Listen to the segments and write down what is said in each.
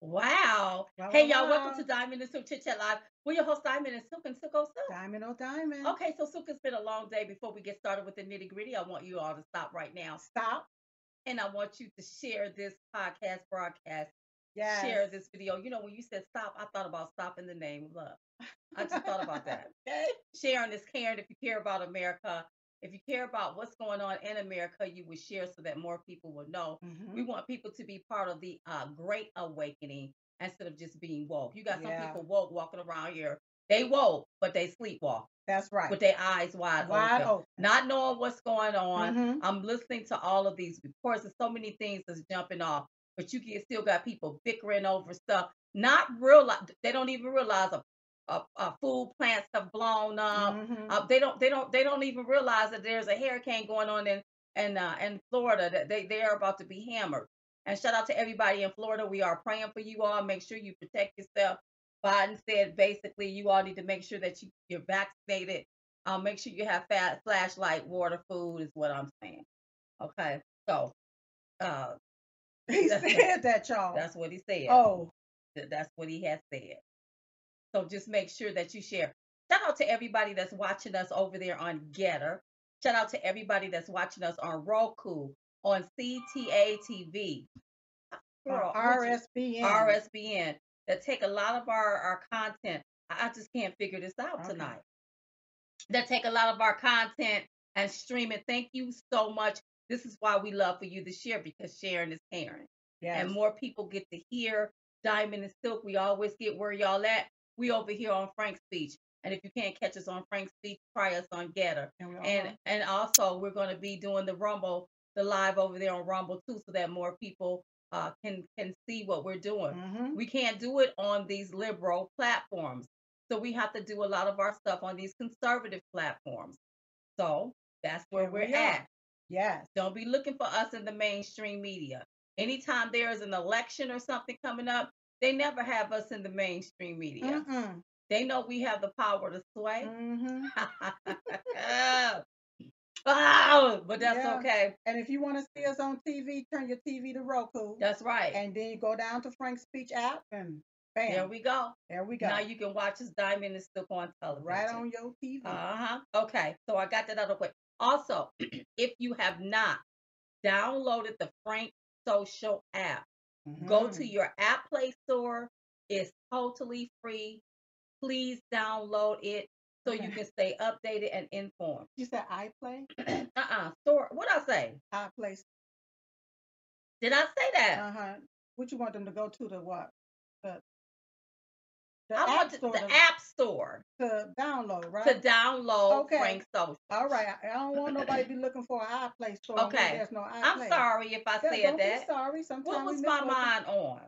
Wow. Wow, Hey, wow, y'all, welcome to Diamond and Silk Chit Chat Live. We're your host, Diamond and Silk and Silk oh Silk. Diamond oh diamond. Okay, so Silk, it's been a long day. Before we get started with the nitty gritty, I want you all to stop right now. Stop. And I want you to share this podcast broadcast. Yes. Share this video. You know, when you said stop, I thought about stopping the name of love. I just thought about that. okay. Sharing is caring. If you care about America, if you care about what's going on in America, you would share so that more people will know. Mhm. We want people to be part of the uh, great awakening instead of just being woke. You got some Yeah. people woke walking around here. They woke, but they sleepwalk That's right. with their eyes wide, Wide open, open. not knowing what's going on. Mhm. I'm listening to all of these reports. There's so many things that's jumping off, but you get, still got people bickering over stuff. Not realize they don't even realize a, a, a food plants have blown up. Mhm. Uh, they don't they don't they don't even realize that there's a hurricane going on in in uh, in Florida that they they are about to be hammered. And shout out to everybody in Florida. We are praying for you all. Make sure you protect yourself. Biden said basically you all need to make sure that you, you're vaccinated. Um, make sure you have fat flashlight, water, food is what I'm saying. Okay, so uh, he said that, y'all. that's what he said. oh, That's what he has said. So just make sure that you share. Shout out to everybody that's watching us over there on Gettr. Shout out to everybody that's watching us on Roku, on CTA TV. Girl, would you- RSBN. RSBN that take a lot of our, our content. I, I just can't figure this out Okay. tonight. That take a lot of our content and stream it. Thank you so much. This is why we love for you to share because sharing is caring Yes. and more people get to hear Diamond and Silk. We always get where y'all at. We over here on Frank's Speech. And if you can't catch us on Frank's Speech, try us on Gettr. And, And and also we're going to be doing the Rumble, the live over there on Rumble too, so that more people uh, can can see what we're doing. Mhm. We can't do it on these liberal platforms, so we have to do a lot of our stuff on these conservative platforms. So that's where Here we're we at. Yes. Don't be looking for us in the mainstream media. Anytime there is an election or something coming up, they never have us in the mainstream media. Mm-mm. They know we have the power to sway. Mhm. oh, but that's Yeah. okay. And if you want to see us on TV, turn your TV to Roku. That's right. and then you go down to Frank's Speech app and bam. there we go. there we go. Now you can watch us Diamond and Still on television. right on your TV. Uh huh. Okay. So I got that out of the way. Also, if you have not downloaded the Frank Social app, Go to Mhm. your app play store. It's totally free. Please download it so you can stay updated and informed. You said I play? uh-uh. Store. What I say? I play. Did I say that? Uh huh. What you want them to go to the what? The, I want the, store the to, app store to download, right? to download Okay. Frank Social. All right. I don't want nobody to be looking for an iPlay store. Okay. There's no iPlay. I'm sorry if I Yeah, said don't that. Be sorry. Sometimes What was my mind on?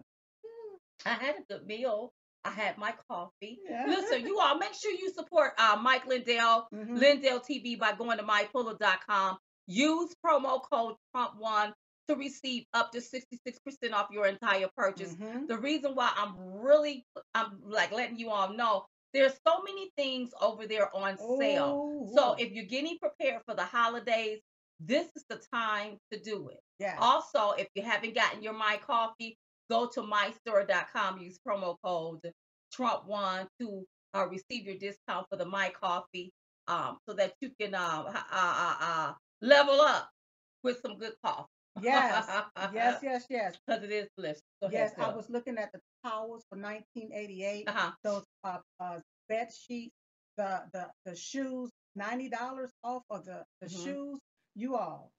I had a good meal. I had my coffee. Yeah. Listen, you all make sure you support uh, Mike Lindell Mhm. Lindell TV by going to mypillow.com. Use promo code Trump1 to receive up to 66% off your entire purchase. Mhm. The reason why I'm really I'm like letting you all know there's so many things over there on sale. So if you're getting prepared for the holidays, this is the time to do it. yeah. Also, if you haven't gotten your My Coffee, go to mystore.com, use promo code Trump1 to uh, receive your discount for the My Coffee um, so that you can uh, uh, uh, uh, level up with some good coffee. Yes. yes. Yes. Yes. Because it is. Go Yes. ahead, I was looking at the towels for 1988. Uh-huh. Those uh, uh bed sheets, the the the shoes, ninety dollars off of the the Mhm. shoes. You all,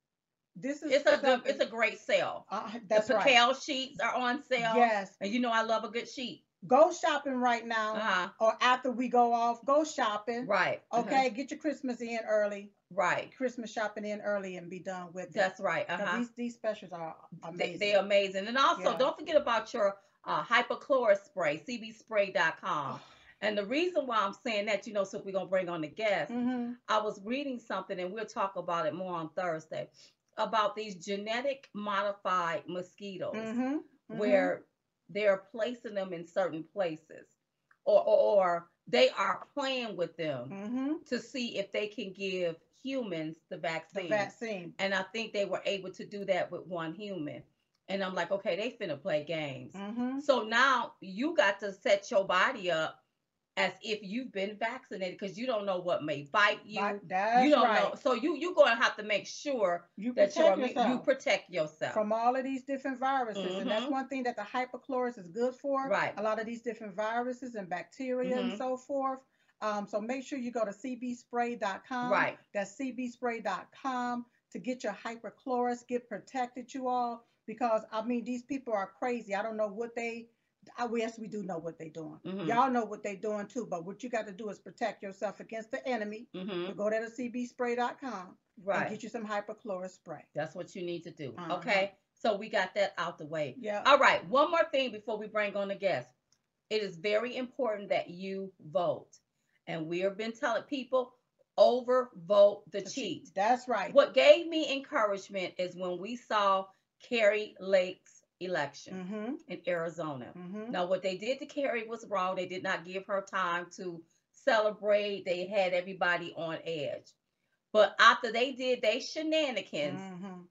this is It's a good, it's a great sale. uh, that's the right. Percale sheets are on sale. Yes. And you know I love a good sheet. Go shopping right now, Uh-huh. or after we go off, go shopping. Right. uh-huh, Okay, get your Christmas in early, Right. Christmas shopping in early, and be done with it. That's right. Uh-huh. These these specials are They, amazing. they're amazing. And also, Yeah. don't forget about your uh, hypochlorous spray, cbspray.com. And the reason why I'm saying that, you know, so we're going to bring on the guest, hmm I was reading something, and we'll talk about it more on Thursday, about these genetic modified mosquitoes hmm where they're placing them in certain places or, or, or they are playing with them hmm to see if they can give humans the vaccine. the vaccine. And I think they were able to do that with one human. And I'm like, okay, they finna play games. Mm-hmm. So now you got to set your body up as if you've been vaccinated because you don't know what may bite you. That's you don't right. know. So you you're gonna have to make sure You that you protect yourself. from all of these different viruses, and that's Mhm. one thing that the hypochlorous is good for. Right. A lot of these different viruses and bacteria Mhm. and so forth. Um, so make sure you go to cbspray.com. Right. That's cbspray.com to get your hypochlorous, get protected, you all, because I mean these people are crazy. I don't know what they. I, yes, we do know what they're doing. Mhm. Y'all know what they're doing too. But what you got to do is protect yourself against the enemy. hmm So go to cbspray.com and Right. get you some hypochlorous spray. That's what you need to do. Uh-huh. Okay. So we got that out the way. Yeah. All right. One more thing before we bring on the guest. It is very important that you vote. And we have been telling people overvote the cheat. That's right. What gave me encouragement is when we saw Kari Lake's election Mm-hmm. in Arizona. Mm-hmm. Now, what they did to Kari was wrong. They did not give her time to celebrate. They had everybody on edge. But after they did they shenanigans, Mm-hmm.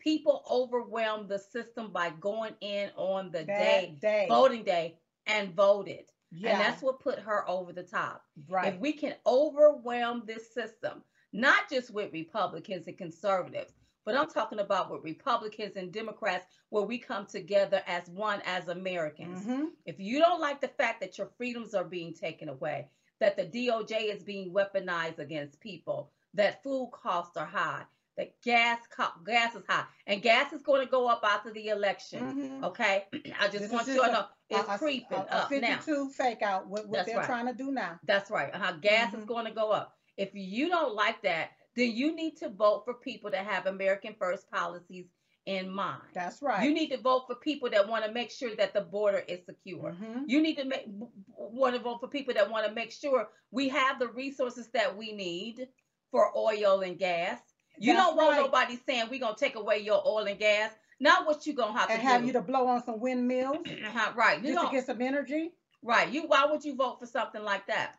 people overwhelmed the system by going in on the day, day. voting day, and voted. Yeah. And that's what put her over the top. right. If we can overwhelm this system, not just with Republicans and conservatives, but I'm talking about with Republicans and Democrats, where we come together as one as Americans. mm-hmm. If you don't like the fact that your freedoms are being taken away, that the DOJ is being weaponized against people, that food costs are high, that gas co- gas is high, and gas is going to go up after the election. Mm-hmm. Okay, I just This want you to know it's a, creeping a, a up now. 52 fake out what, what they're right. trying to do now. That's right. Uh-huh. Gas is Mhm. going to go up. If you don't like that, then you need to vote for people that have American first policies in mind. That's right. You need to vote for people that want to make sure that the border is secure. Mhm. You need to make want to vote for people that want to make sure we have the resources that we need for oil and gas. You That's don't want right. nobody saying we're gonna take away your oil and gas. Not what you gonna have to do. and to have do. you to blow on some windmills Uh-huh, right. You just to get some energy. right. You why would you vote for something like that?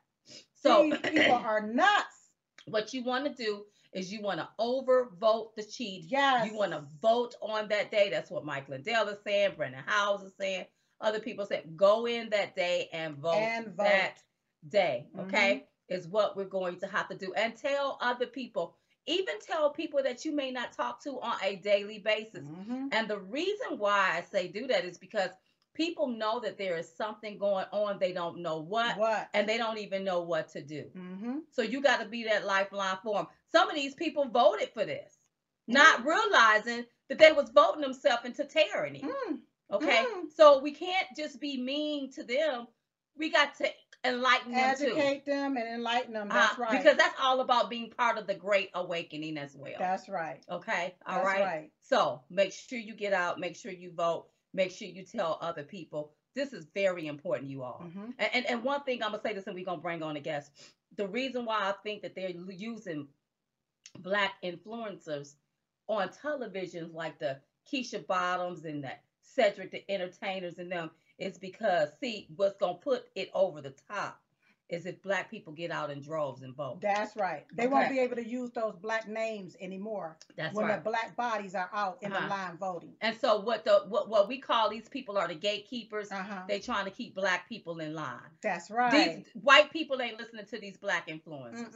So These people are nuts. What you want to do is you want to overvote the cheat. Yes. You want to vote on that day. That's what Mike Lindell is saying. Brannon Howse is saying. Other people say go in that day and vote, And vote. that day. Okay, is what we're going to have to do, and tell other people. Even tell people that you may not talk to on a daily basis. Mhm. And the reason why I say do that is because people know that there is something going on. They don't know what, What? and they don't even know what to do. Mm-hmm. So you got to be that lifeline for them. Some of these people voted for this, not realizing that they was voting themselves into tyranny. Mm. Okay, Mm. so we can't just be mean to them. We got to enlighten them too. Educate them and enlighten them. Uh, That's right. Because that's all about being part of the great awakening as well. that's right. okay, all That's right. right. So make sure you get out. Make sure you vote. Make sure you tell other people. This is very important, you all. Mhm. And, and and one thing I'm gonna say this, and we're gonna bring on a guest. The reason why I think that they're using black influencers on televisions like the Keisha Bottoms and the Cedric the Entertainers and them is because see what's gonna put it over the top is if black people get out in droves and vote. That's right. They won't be able to use those black names anymore That's when right. the black bodies are out in Uh-huh. the line voting. And so what the what what we call these people are the gatekeepers. Uh-huh. They trying to keep black people in line. That's right. These white people ain't listening to these black influencers.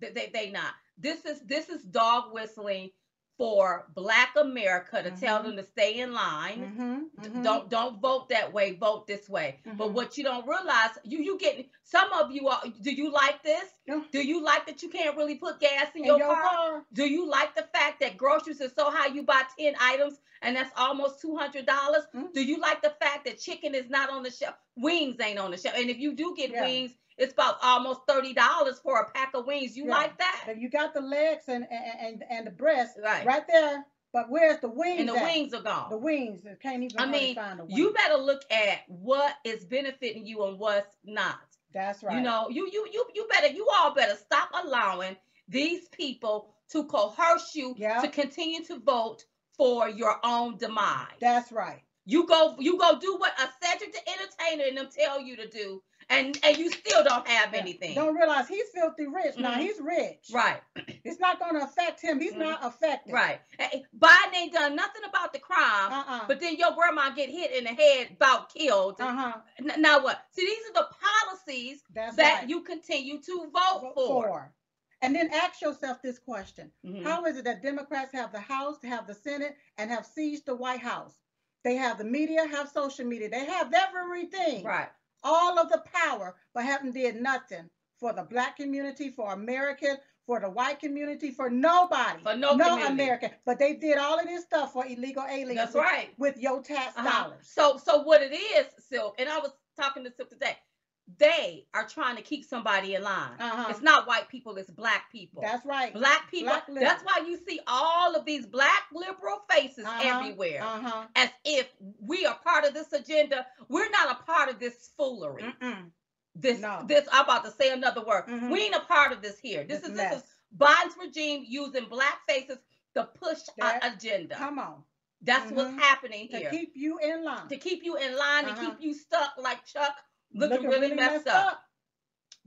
They, they they not. This is this is dog whistling for Black America to tell Mhm. them to stay in line. Mhm, D- mhm. Don't don't vote that way. Vote this way. But Mhm. what you don't realize, you you get some of you are. Do you like this? Do you like that you can't really put gas in, In your, your car? car. Do you like the fact that groceries are so high you buy 10 items and that's almost $200? Mm. Do you like the fact that chicken is not on the shelf? Wings ain't on the shelf. And if you do get Yeah. wings, it's about almost $30 for a pack of wings. You Yeah. like that? Then you got the legs and and and, and the breast Right. right there. But where's the wings? And the at? wings are gone. The wings. Can't even I mean, find the wings. you better look at what is benefiting you and what's not. That's right. You know, you you you you better you all better stop allowing these people to coerce you Yeah. to continue to vote for your own demise. That's right. You go, you go do what a Cedric the Entertainer and them tell you to do, and and you still don't have anything. Don't realize he's filthy rich. Now Mhm. he's rich. Right, It's not going to affect him. He's Mhm. not affected. right. Eh, eh, Biden ain't done nothing about the crime, Uh-uh. but then your grandma get hit in the head, about killed. uh-huh. Now what? See, these are the policies That's that right. you continue to vote Vote for. And then ask yourself this question. Mhm. How is it that Democrats have the House, have the Senate, and have seized the White House? They have the media, have social media. They have everything. Right. all of the power, but haven't did nothing for the black community, for American, for the white community, for nobody. For no community. American. But they did all of this stuff for illegal aliens That's with, right. with your tax Uh-huh. dollars. So so what it is, Silk, and I was talking to Silk today. They are trying to keep somebody in line. Uh-huh. It's not white people, it's black people. That's right. black people. Black that's why you see all of these black liberal faces Uh-huh. everywhere. Uh-huh. As if we are part of this agenda. We're not a part of this foolery. Mm-mm. This No. this I'm about to say another word. Mhm. We ain't a part of this here. This This is this is Biden's regime using black faces to push an agenda. Come on. That's what's Mhm. happening To here. keep you in line. to keep you in line and Uh-huh. keep you stuck like Chuck looking, really, messed, up.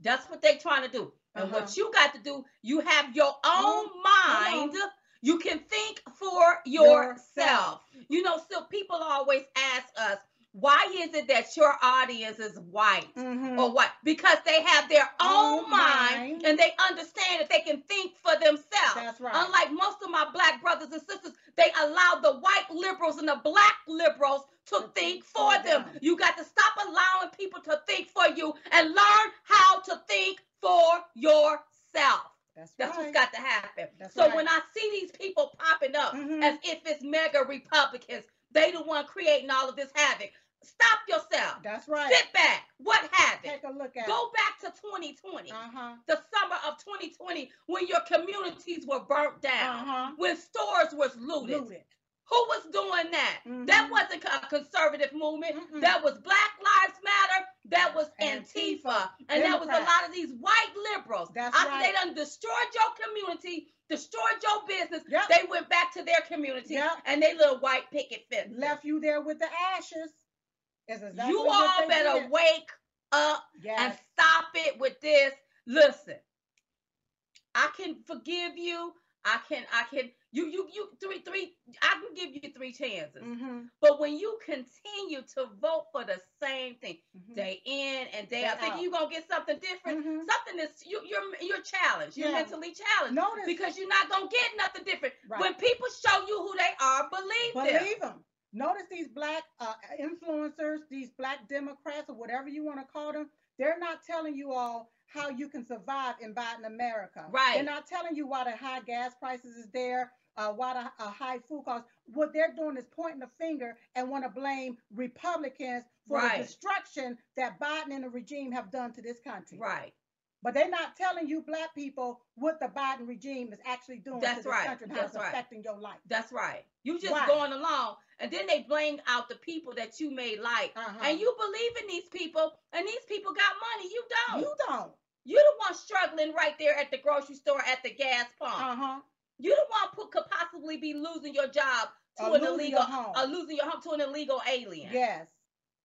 That's what they're trying to do. And Uh-huh. what you got to do, you have your own Come mind. You can think for yourself. Yourself. You know, still people always ask us, why is it that your audience is white? Mhm. Or what? Because they have their own Own mind, and they understand that they can think for themselves. That's right. Unlike most of my black brothers and sisters, they allow the white liberals and the black liberals to To think for them. them. You got to stop allowing people to think for you and learn how to think for yourself. That's, That's right. what's got to happen. That's so right. when I see these people popping up Mhm. as if it's mega Republicans, they the one creating all of this havoc. Stop yourself. That's right. Sit back. What happened? Take a look at Go back to 2020. Uh-huh. the summer of 2020 when your communities were burnt down, Uh-huh. when stores was looted. Looted. Who was doing that? That Mhm. wasn't a conservative movement. Mm-mm. That was Black Lives Matter. That was Antifa. Antifa. And that was a lot of these white liberals. That's After right. they done destroyed your community, destroyed your business, Yep. they went back to their community Yep. and they little white picket fence. Left you there with the ashes. Exactly you all better did. wake up and stop it with this. Listen, I can forgive you. I can, I can, you, you, you, three, three, I can give you three chances. Mm-hmm. But when you continue to vote for the same thing Mhm. day in and day Day out, thinking you're gonna get something different, Mhm. something is you, you're you're challenged. You're Yeah. mentally challenged Notice. because you're not gonna get nothing different. Right. When people show you who they are, believe, them. Believe them. Notice these black uh, influencers, these black Democrats, or whatever you want to call them. They're not telling you all how you can survive in Biden America. Right. They're not telling you why the high gas prices is there, uh, why the uh, high food costs. What they're doing is pointing the finger and want to blame Republicans for Right. the destruction that Biden and the regime have done to this country. Right. But they're not telling you black people what the Biden regime is actually doing That's to this right. country and how That's it's right. affecting your life. That's right. You just Why? going along, and then they blame out the people that you may like, Uh-huh. and you believe in these people, and these people got money. You don't. You don't. You the one struggling right there at the grocery store at the gas pump. Uh-huh. You the one who could possibly be losing your job to Or an illegal, home. or losing your home to an illegal alien. Yes.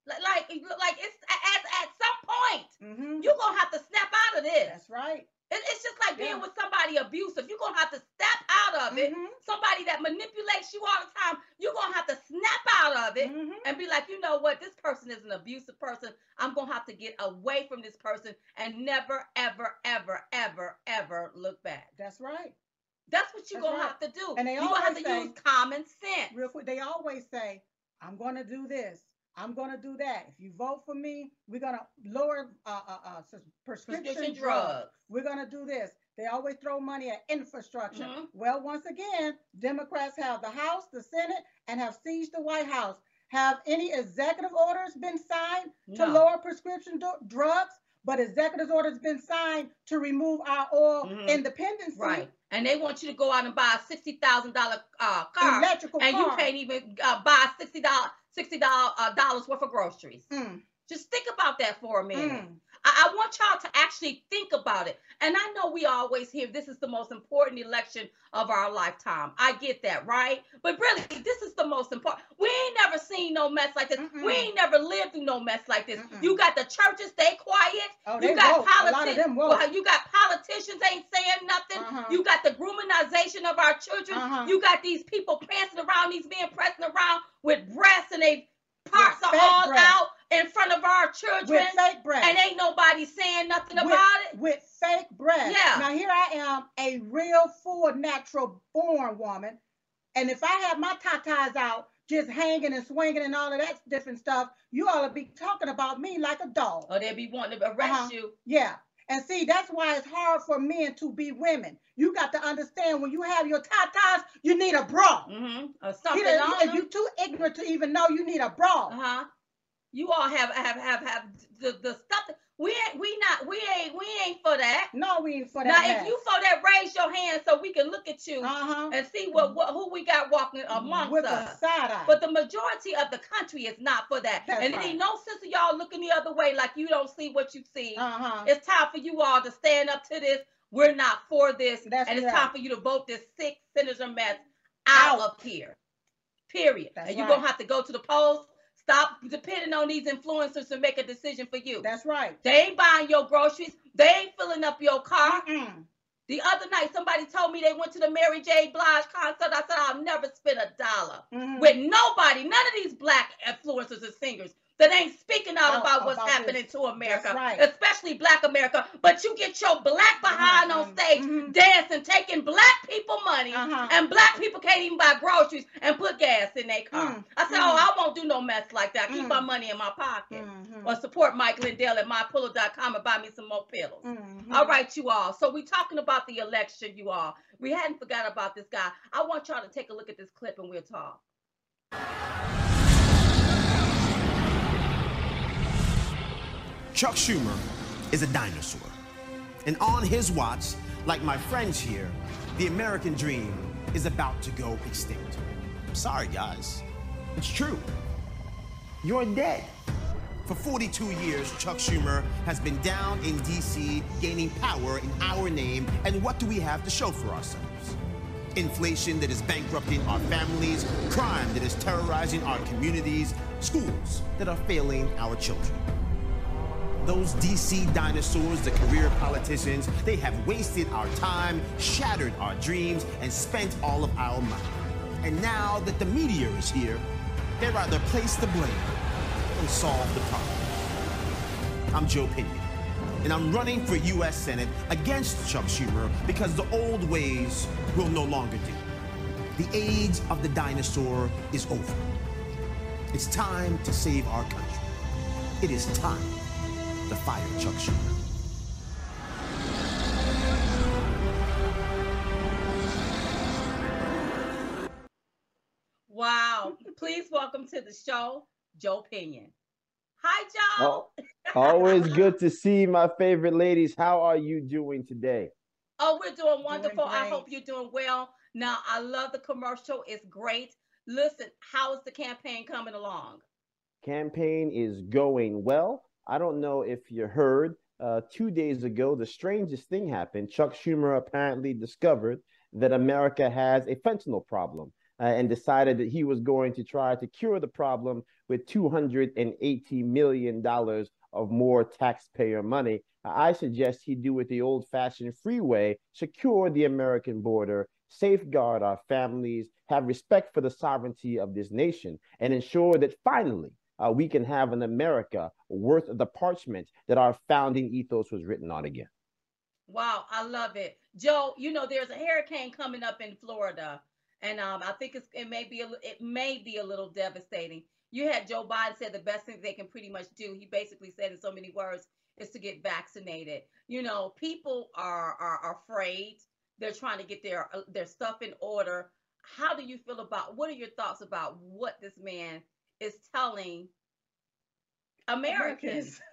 Like, like, like it's at, at some point Mm-hmm. you're gonna have to snap out of this. That's right. It, it's just like being Yeah. with somebody abusive. You're gonna have to step out of it. Mhm. Somebody that manipulates you all the time, you're gonna have to snap out of it Mhm. and be like, you know what, this person is an abusive person. I'm gonna have to get away from this person and never, ever, ever, ever, ever look back. That's right. That's what you're That's gonna right. have to do. And they you're gonna have always to say- use common sense. Real quick, they always say, "I'm going to do this. I'm going to do that. If you vote for me, we're going to lower uh, uh, uh, prescription, drugs. drugs. We're going to do this." They always throw money at infrastructure. Mhm. Well, once again, Democrats have the House, the Senate, and have seized the White House. Have any executive orders been signed to lower prescription du- drugs? But executive orders been signed to remove our oil Mhm. independence. Right. And they want you to go out and buy a sixty thousand dollar uh, car, Electrical and you can't even uh, buy sixty dollars sixty dollars uh, worth of groceries. Mm, Just think about that for a minute. mm. I, I want y'all to actually think about it. And I know we always hear this is the most important election of our lifetime. I get that, right? But really, this is the most important. We ain't never seen no mess like this. Mm-mm. We ain't never lived through no mess like this. Mm-mm. You got the churches, stay quiet. Oh, you got woke. A lot of them woke. Well, you got politicians ain't saying nothing. Uh-huh. You got the groomingization of our children. Uh-huh. You got these people prancing around, these men pressing around with breasts and they parts are all breasts. out in front of our children. with fake breath. and ain't nobody saying nothing with, about it. with fake breath. Yeah. Now here I am, a real full natural born woman, and if I have my tatas out, just hanging and swinging and all of that different stuff, you ought to be talking about me like a dog. Or they'd be wanting to arrest Uh-huh. you. Yeah. And see, that's why it's hard for men to be women. You got to understand when you have your tatas, you need a bra. Mm-hmm. Or You something know, on if them. you too ignorant to even know you need a bra. Uh-huh. You all have have have have the, the stuff. that- We ain't we not we ain't we ain't for that. No, we ain't for that. Now, if you for that, raise your hand so we can look at you uh-huh. and see what, what who we got walking amongst with us. a side eye. But the majority of the country is not for that. That's and it ain't no sense of y'all looking the other way like you don't see what you see. uh-huh. It's time for you all to stand up to this. We're not for this. That's and it's right. time for you to vote this sick senator mess out, Out. of here. Period. That's and you're right. gonna have to go to the polls. Stop depending on these influencers to make a decision for you. That's right. they ain't buying your groceries. They ain't filling up your car. Mm-mm. The other night, somebody told me they went to the Mary J. Blige concert. I said, I'll never spend a dollar Mhm. with nobody, none of these black influencers and singers that ain't speaking out Out about what's about happening this. to America, right. especially black America. But you get your black behind on Mhm. stage Mhm. dancing, taking black people money, Uh-huh. and black people can't even buy groceries and put gas in their car. Mm, I said, mm. oh, I won't do no mess like that. Keep Mm. my money in my pocket. Mhm. Or support Mike Lindell at mypillow.com and buy me some more pillows. Mhm. All right, you all. So we're talking about the election, you all. We hadn't forgot about this guy. I want y'all to take a look at this clip and we'll talk. Chuck Schumer is a dinosaur. And on his watch, like my friends here, the American dream is about to go extinct. I'm sorry, guys. It's true. You're dead. For 42 years, Chuck Schumer has been down in D.C., gaining power in our name, and what do we have to show for ourselves? Inflation that is bankrupting our families, crime that is terrorizing our communities, schools that are failing our children. Those DC dinosaurs, the career politicians, they have wasted our time, shattered our dreams, and spent all of our money. And now that the media is here, they're either placed to blame and solve the problem. I'm Joe Pinion, and I'm running for U.S. Senate against Chuck Schumer because the old ways will no longer do. The age of the dinosaur is over. It's time to save our country. It is time to fire Chuck Schumer. Wow. Please welcome to the show, Joe Pinion. Hi, Joe. Oh, always good to see my favorite ladies. How are you doing today? Oh, we're doing wonderful. I hope you're doing well. Now, I love the commercial. It's great. Listen, how is the campaign coming along? Campaign is going well. I don't know if you heard, uh, two days ago, the strangest thing happened. Chuck Schumer apparently discovered that America has a fentanyl problem uh, and decided that he was going to try to cure the problem with $280 million of more taxpayer money. I suggest he do it the old fashioned freeway, secure the American border, safeguard our families, have respect for the sovereignty of this nation, and ensure that finally uh, we can have an America worth the parchment that our founding ethos was written on again. Wow, I love it, Joe. You know, there's a hurricane coming up in Florida, and um, I think it may be a, it may be a little devastating. You had Joe Biden said the best thing they can pretty much do. He basically said in so many words is to get vaccinated. You know, people are are, are afraid. They're trying to get their uh, their stuff in order. How do you feel about? What are your thoughts about what this man is telling Americans?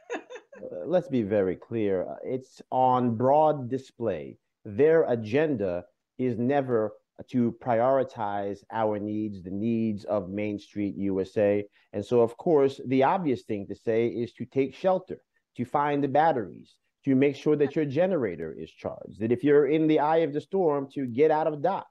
Uh, let's be very clear. Uh, It's on broad display. Their agenda is never to prioritize our needs, the needs of Main Street USA. And so, of course, the obvious thing to say is to take shelter. to find the batteries, to make sure that your generator is charged, that if you're in the eye of the storm, to get out of Dodge.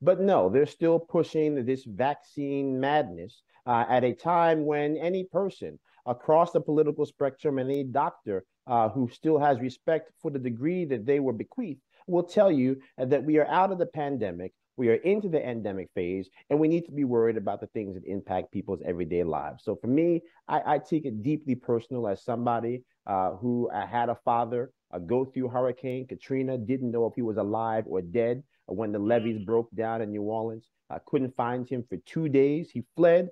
But no, they're still pushing this vaccine madness uh, at a time when any person across the political spectrum and any doctor uh, who still has respect for the degree that they were bequeathed will tell you that we are out of the pandemic. We are into the endemic phase, and we need to be worried about the things that impact people's everyday lives. So, for me, I, I take it deeply personal as somebody uh, who uh, had a father uh, go through Hurricane Katrina, didn't know if he was alive or dead when the levees broke down in New Orleans. I couldn't find him for two days. He fled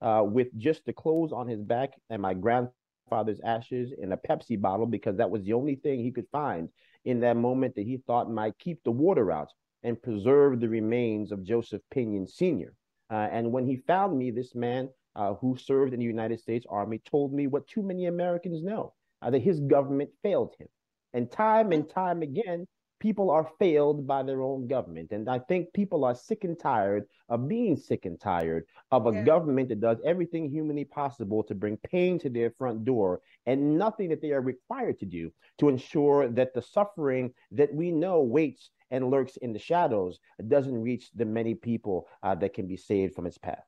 uh, with just the clothes on his back and my grandfather's ashes in a Pepsi bottle because that was the only thing he could find in that moment that he thought might keep the water out and preserve the remains of Joseph Pinion Sr. Uh, and when he found me, this man uh, who served in the United States Army told me what too many Americans know uh, that his government failed him. And time and time again, people are failed by their own government. And I think people are sick and tired of being sick and tired of a yeah. government that does everything humanly possible to bring pain to their front door and nothing that they are required to do to ensure that the suffering that we know waits and lurks in the shadows doesn't reach the many people uh, that can be saved from its path.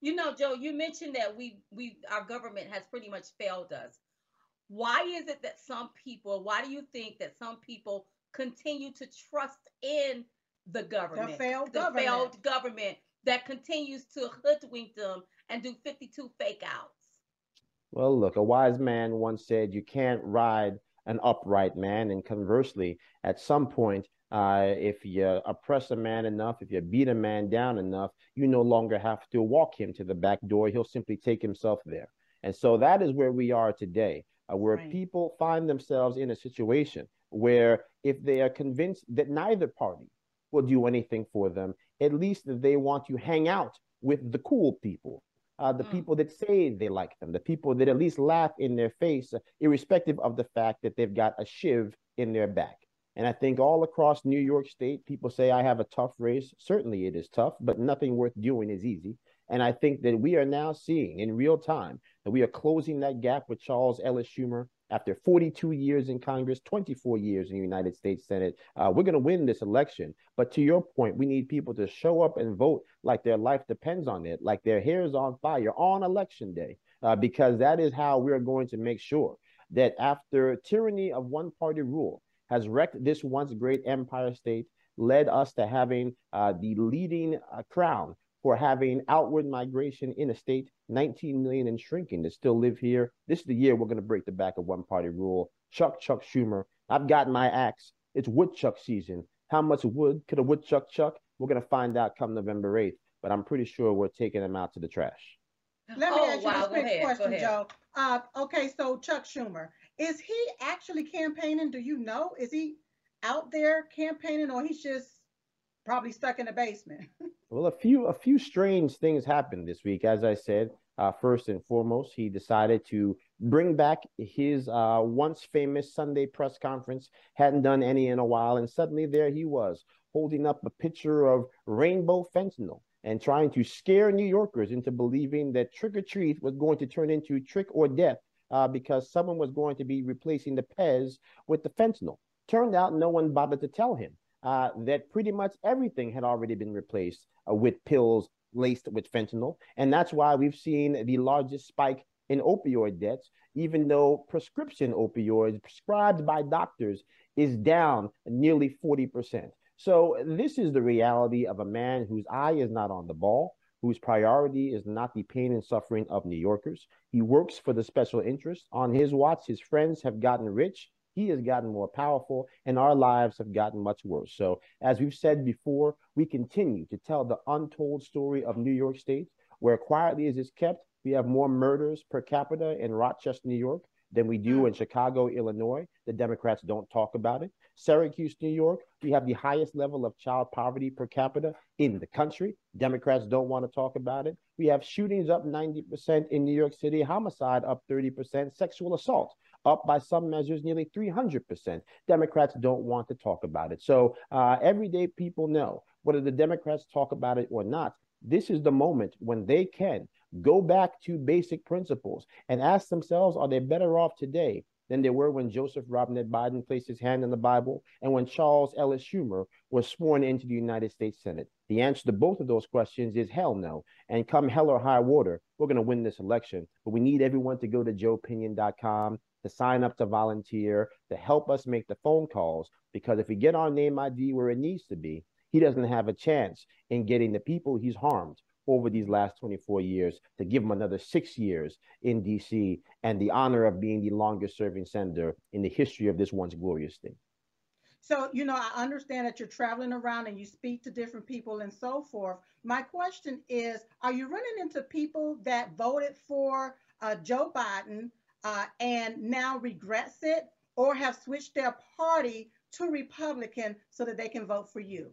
You know, Joe, you mentioned that we we our government has pretty much failed us. Why is it that some people, why do you think that some people continue to trust in the government, the failed the government. failed government that continues to hoodwink them and do 52 fake outs. Well, look, a wise man once said, You can't ride an upright man. And conversely, at some point, uh, if you oppress a man enough, if you beat a man down enough, you no longer have to walk him to the back door. He'll simply take himself there. And so that is where we are today, uh, where right. people find themselves in a situation where if they are convinced that neither party will do anything for them, at least they want to hang out with the cool people, uh, the mm. people that say they like them, the people that at least laugh in their face, uh, irrespective of the fact that they've got a shiv in their back. And I think all across New York State, people say I have a tough race. Certainly it is tough, but nothing worth doing is easy. And I think that we are now seeing in real time that we are closing that gap with Charles Ellis Schumer after 42 years in Congress, 24 years in the United States Senate. Uh, we're going to win this election. But to your point, we need people to show up and vote like their life depends on it, like their hair is on fire on election day, uh, because that is how we're going to make sure that after tyranny of one party rule has wrecked this once great empire state, led us to having uh, the leading uh, crown for having outward migration in a state, 19 million and shrinking that still live here. This is the year we're going to break the back of one party rule. Chuck, Chuck Schumer, I've got my axe. It's woodchuck season. How much wood could a woodchuck chuck? We're going to find out come November 8th, but I'm pretty sure we're taking them out to the trash. Let me oh, ask you wow. this quick ahead, question, Joe. Uh, okay, so Chuck Schumer, is he actually campaigning? Do you know? Is he out there campaigning or he's just probably stuck in the basement. well, a few a few strange things happened this week. As I said, uh, first and foremost, he decided to bring back his uh, once famous Sunday press conference. Hadn't done any in a while, and suddenly there he was holding up a picture of rainbow fentanyl and trying to scare New Yorkers into believing that trick or treat was going to turn into trick or death uh, because someone was going to be replacing the Pez with the fentanyl. Turned out no one bothered to tell him uh, that pretty much everything had already been replaced uh, with pills laced with fentanyl. And that's why we've seen the largest spike in opioid deaths, even though prescription opioids prescribed by doctors is down nearly 40%. So, this is the reality of a man whose eye is not on the ball, whose priority is not the pain and suffering of New Yorkers. He works for the special interest. On his watch, his friends have gotten rich he has gotten more powerful and our lives have gotten much worse. So, as we've said before, we continue to tell the untold story of New York State, where quietly as it's kept, we have more murders per capita in Rochester, New York than we do hmm. in Chicago, Illinois. The Democrats don't talk about it. Syracuse, New York, we have the highest level of child poverty per capita in the country. Democrats don't want to talk about it. We have shootings up 90% in New York City, homicide up 30%, sexual assault up by some measures nearly 300%. Democrats don't want to talk about it. So uh, everyday people know whether the Democrats talk about it or not. This is the moment when they can go back to basic principles and ask themselves are they better off today than they were when Joseph Robinette Biden placed his hand on the Bible and when Charles Ellis Schumer was sworn into the United States Senate? The answer to both of those questions is hell no. And come hell or high water, we're going to win this election. But we need everyone to go to joepinion.com to sign up to volunteer, to help us make the phone calls. Because if we get our name ID where it needs to be, he doesn't have a chance in getting the people he's harmed over these last 24 years to give him another six years in DC and the honor of being the longest serving senator in the history of this once glorious state. So, you know, I understand that you're traveling around and you speak to different people and so forth. My question is Are you running into people that voted for uh, Joe Biden uh, and now regrets it or have switched their party to Republican so that they can vote for you?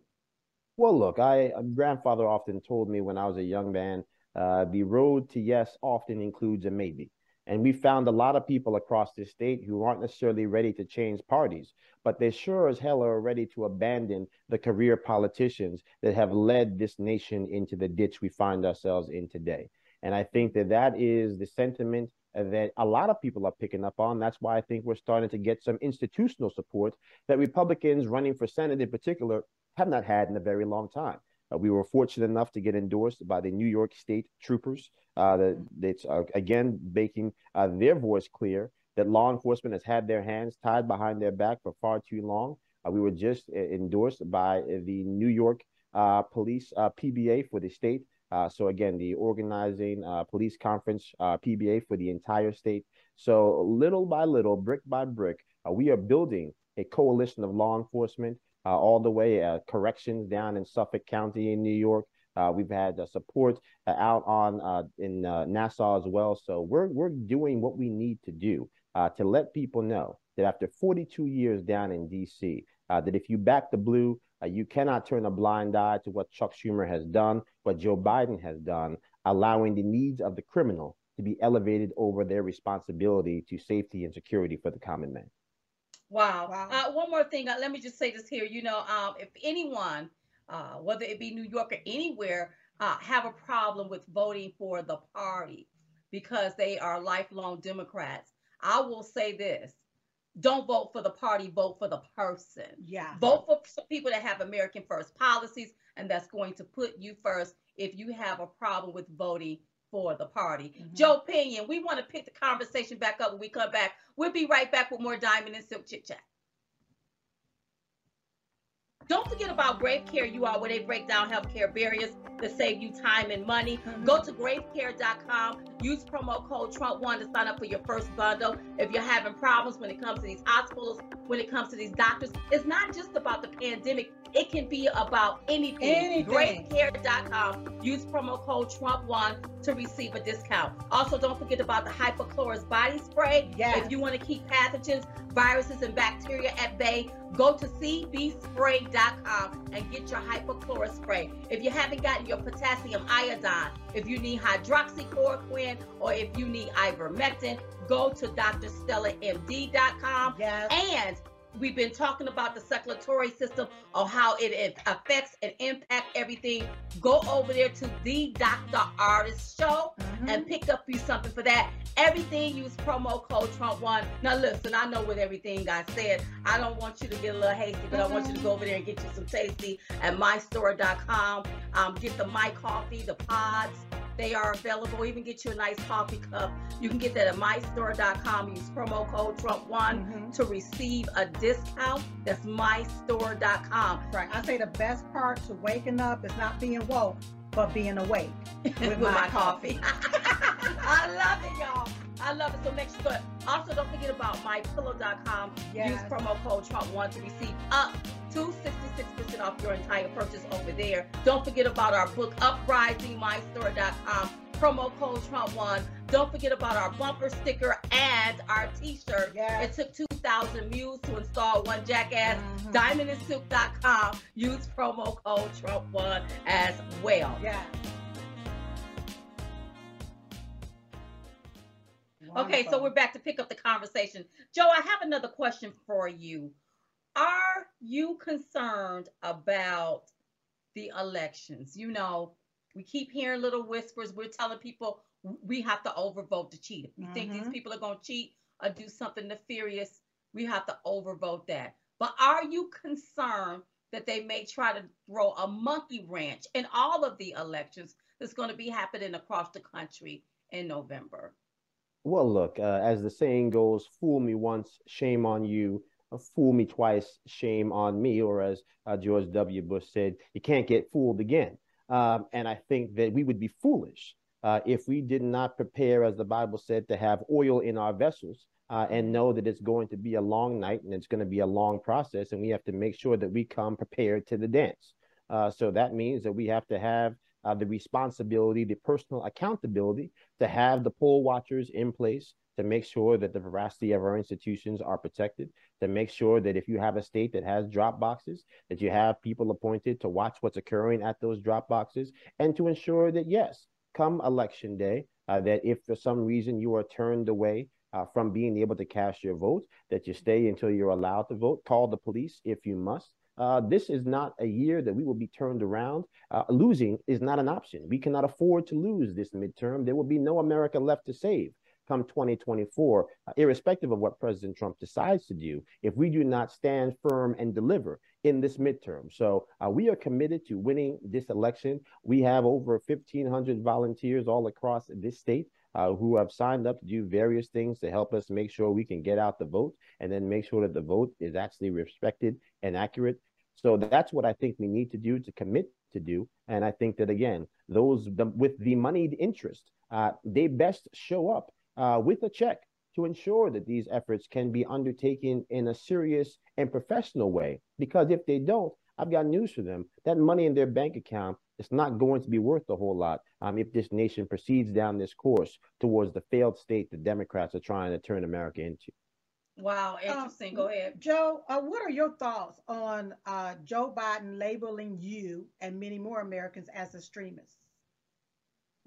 Well, look, I grandfather often told me when I was a young man, uh, the road to yes often includes a maybe. And we found a lot of people across the state who aren't necessarily ready to change parties, but they sure as hell are ready to abandon the career politicians that have led this nation into the ditch we find ourselves in today. And I think that that is the sentiment that a lot of people are picking up on. That's why I think we're starting to get some institutional support that Republicans running for Senate in particular have not had in a very long time. Uh, we were fortunate enough to get endorsed by the New York State Troopers. Uh, that that's uh, again making uh, their voice clear that law enforcement has had their hands tied behind their back for far too long. Uh, we were just uh, endorsed by the New York Police PBA for the state. Uh, so again, the organizing uh, police conference uh, PBA for the entire state. So little by little, brick by brick, we are building a coalition of law enforcement uh, all the way uh, corrections down in Suffolk County in New York. Uh, we've had support out on in Nassau as well. So we're we're doing what we need to do to let people know that after 42 years down in D.C., that if you back the blue, you cannot turn a blind eye to what Chuck Schumer has done, what Joe Biden has done, allowing the needs of the criminal to be elevated over their responsibility to safety and security for the common man. Wow. wow. Uh, one more thing. Uh, let me just say this here. You know, um, if anyone, uh, whether it be New York or anywhere, uh, have a problem with voting for the party because they are lifelong Democrats, I will say this. Don't vote for the party, vote for the person. Yeah. Vote for people that have American first policies and that's going to put you first if you have a problem with voting for the party. Mm-hmm. Joe Pinion, we want to pick the conversation back up when we come back. We'll be right back with more Diamond and Silk Chit Chat. Don't forget about Grave Care, you all, where they break down healthcare barriers to save you time and money. Mm-hmm. Go to gravecare.com. Use promo code Trump1 to sign up for your first bundle. If you're having problems when it comes to these hospitals, when it comes to these doctors, it's not just about the pandemic. It can be about anything. anything. Gravecare.com. Use promo code Trump1 to receive a discount. Also, don't forget about the hypochlorous body spray. Yes. If you want to keep pathogens, viruses, and bacteria at bay, go to cbspray.com and get your hypochlorous spray. If you haven't gotten your potassium iodine, if you need hydroxychloroquine, or if you need ivermectin, go to drstellamd.com. Yes. And we've been talking about the circulatory system or how it affects and impact everything go over there to the dr Ardis show mm-hmm. and pick up you something for that everything use promo code trump one now listen i know with everything i said i don't want you to get a little hasty but mm-hmm. i want you to go over there and get you some tasty at mystore.com um, get the my coffee the pods they are available. Even get you a nice coffee cup. You can get that at mystore.com. Use promo code Trump1 mm-hmm. to receive a discount. That's mystore.com. Right. I say the best part to waking up is not being woke, but being awake with, with my, my, coffee. I love it, y'all. I love it. So make sure. Also, don't forget about mypillow.com. Yes. Use promo code Trump1 to receive up to 66% off your entire purchase over there. Don't forget about our book, Uprising, mystore.com. Promo code Trump1. Don't forget about our bumper sticker and our t-shirt. Yes. It took 2,000 mules to install one jackass. Mm-hmm. Diamondandsilk.com. Use promo code Trump1 as well. Yeah. Okay, so we're back to pick up the conversation. Joe, I have another question for you. Are you concerned about the elections? You know, we keep hearing little whispers. We're telling people we have to overvote to cheat. If you think these Mhm. people are going to cheat or do something nefarious, we have to overvote that. But are you concerned that they may try to throw a monkey wrench in all of the elections that's going to be happening across the country in November? Well, look, uh, as the saying goes, fool me once, shame on you. Uh, fool me twice, shame on me. Or as uh, George W. Bush said, you can't get fooled again. Um, and I think that we would be foolish uh, if we did not prepare, as the Bible said, to have oil in our vessels uh, and know that it's going to be a long night and it's going to be a long process. And we have to make sure that we come prepared to the dance. Uh, so that means that we have to have uh, the responsibility, the personal accountability to have the poll watchers in place to make sure that the veracity of our institutions are protected, to make sure that if you have a state that has drop boxes, that you have people appointed to watch what's occurring at those drop boxes, and to ensure that, yes, come election day, uh, that if for some reason you are turned away uh, from being able to cast your vote, that you stay until you're allowed to vote, call the police if you must. Uh, this is not a year that we will be turned around. Uh, losing is not an option. We cannot afford to lose this midterm. There will be no America left to save come 2024, uh, irrespective of what President Trump decides to do, if we do not stand firm and deliver in this midterm. So uh, we are committed to winning this election. We have over 1,500 volunteers all across this state. Uh, who have signed up to do various things to help us make sure we can get out the vote and then make sure that the vote is actually respected and accurate. So that's what I think we need to do to commit to do. And I think that again, those the, with the moneyed interest, uh, they best show up uh, with a check to ensure that these efforts can be undertaken in a serious and professional way. Because if they don't, I've got news for them. That money in their bank account is not going to be worth a whole lot um, if this nation proceeds down this course towards the failed state the Democrats are trying to turn America into. Wow, interesting. Go ahead. Joe, uh, what are your thoughts on uh, Joe Biden labeling you and many more Americans as extremists?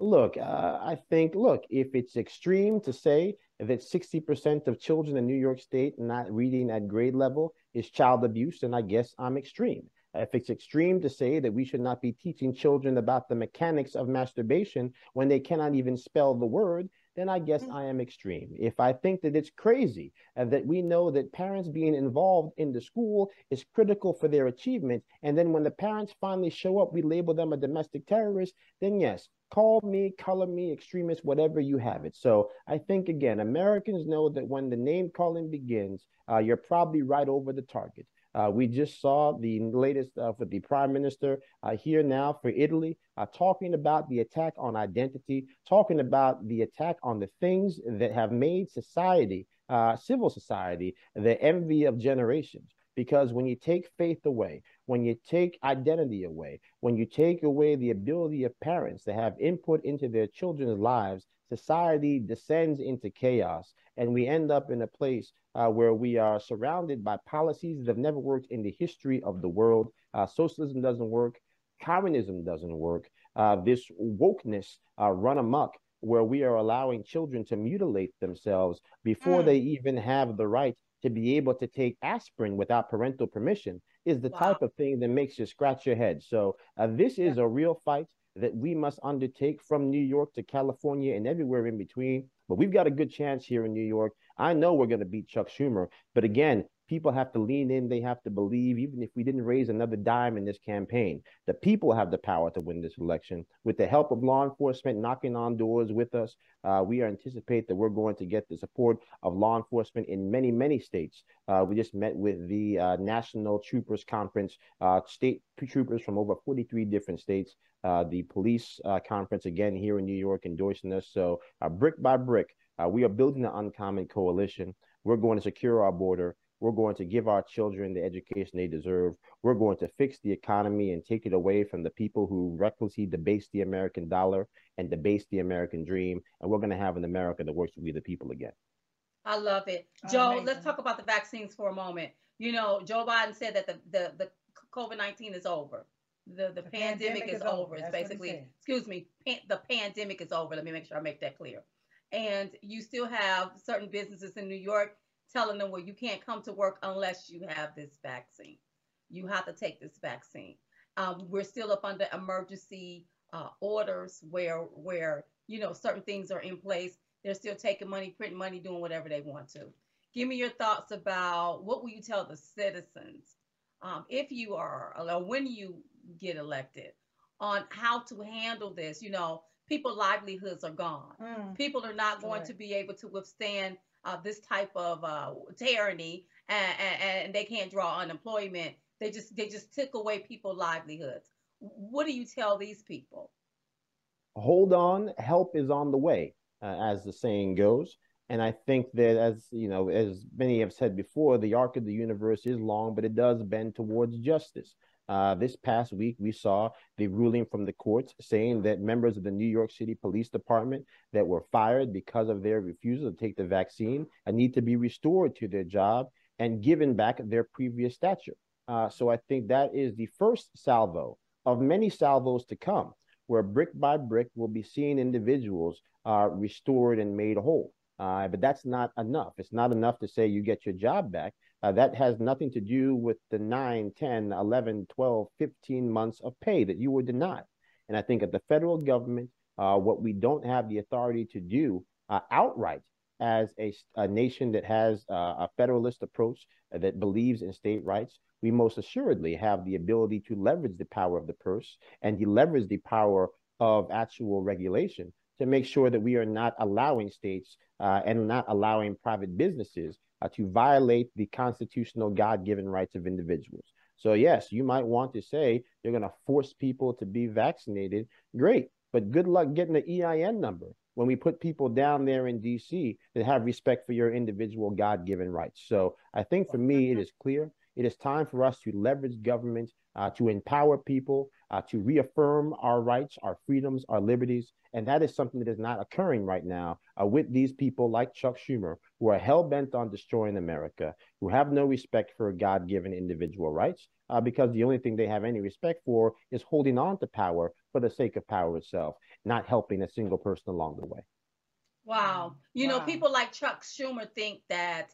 Look, uh, I think, look, if it's extreme to say that 60% of children in New York State not reading at grade level is child abuse, then I guess I'm extreme. If it's extreme to say that we should not be teaching children about the mechanics of masturbation when they cannot even spell the word, then I guess I am extreme. If I think that it's crazy and that we know that parents being involved in the school is critical for their achievement, and then when the parents finally show up, we label them a domestic terrorist, then yes, call me, color me, extremist, whatever you have it. So I think, again, Americans know that when the name calling begins, uh, you're probably right over the target. Uh, we just saw the latest uh, for the prime minister uh, here now for Italy, uh, talking about the attack on identity, talking about the attack on the things that have made society, uh, civil society, the envy of generations. Because when you take faith away, when you take identity away, when you take away the ability of parents to have input into their children's lives, society descends into chaos. And we end up in a place uh, where we are surrounded by policies that have never worked in the history of the world. Uh, socialism doesn't work, communism doesn't work. Uh, this wokeness uh, run amok where we are allowing children to mutilate themselves before Mm. they even have the right to be able to take aspirin without parental permission is the Wow. type of thing that makes you scratch your head. So uh, this is a real fight that we must undertake from New York to California and everywhere in between. But we've got a good chance here in New York. I know we're going to beat Chuck Schumer. But again, people have to lean in. They have to believe, even if we didn't raise another dime in this campaign, the people have the power to win this election. With the help of law enforcement knocking on doors with us, uh, we anticipate that we're going to get the support of law enforcement in many, many states. Uh, we just met with the uh, National Troopers Conference, uh, state troopers from over 43 different states. Uh, the police uh, conference again here in New York endorsing us. So, brick by brick, we are building an uncommon coalition. We're going to secure our border. We're going to give our children the education they deserve. We're going to fix the economy and take it away from the people who recklessly debase the American dollar and debase the American dream. And we're going to have an America that works for we the people again. I love it. Joe, Amazing. let's talk about the vaccines for a moment. You know, Joe Biden said that the the, the COVID 19 is over. The, the, The pandemic, is, over. It's That's what he basically, excuse me, pan, the pandemic is over. Let me make sure I make that clear. And you still have certain businesses in New York telling them, well, you can't come to work unless you have this vaccine. You have to take this vaccine. Um, we're still up under emergency uh, orders where where you know, certain things are in place. They're still taking money, printing money, doing whatever they want to. Give me your thoughts about what will you tell the citizens um, if you are or when you get elected on how to handle this. You know, people livelihoods are gone. Mm. People are not going right. to be able to withstand uh, this type of uh, tyranny, and, and, they can't draw unemployment. They just they just took away people's livelihoods. What do you tell these people? Hold on, help is on the way, uh, as the saying goes. And I think that, as you know, as many have said before, the arc of the universe is long, but it does bend towards justice. Uh, this past week, we saw the ruling from the courts saying that members of the New York City Police Department that were fired because of their refusal to take the vaccine need to be restored to their job and given back their previous stature. Uh, so I think that is the first salvo of many salvos to come, where brick by brick we'll be seeing individuals uh, restored and made whole. Uh, but that's not enough. It's not enough to say you get your job back. Uh, that has nothing to do with the 9, 10, 11, 12, 15 months of pay that you were denied. And I think at the federal government, uh, what we don't have the authority to do uh, outright as a, a, nation that has uh, a federalist approach that believes in state rights, we most assuredly have the ability to leverage the power of the purse and to leverage the power of actual regulation to make sure that we are not allowing states uh, and not allowing private businesses uh, to violate the constitutional God given rights of individuals. So, yes, you might want to say you're going to force people to be vaccinated. Great. But good luck getting the EIN number when we put people down there in DC that have respect for your individual God given rights. So, I think for me, it is clear. It is time for us to leverage government uh, to empower people, uh, to reaffirm our rights, our freedoms, our liberties. And that is something that is not occurring right now uh, with these people like Chuck Schumer, who are hell bent on destroying America, who have no respect for God given individual rights, uh, because the only thing they have any respect for is holding on to power for the sake of power itself, not helping a single person along the way. Wow. You wow. know, people like Chuck Schumer think that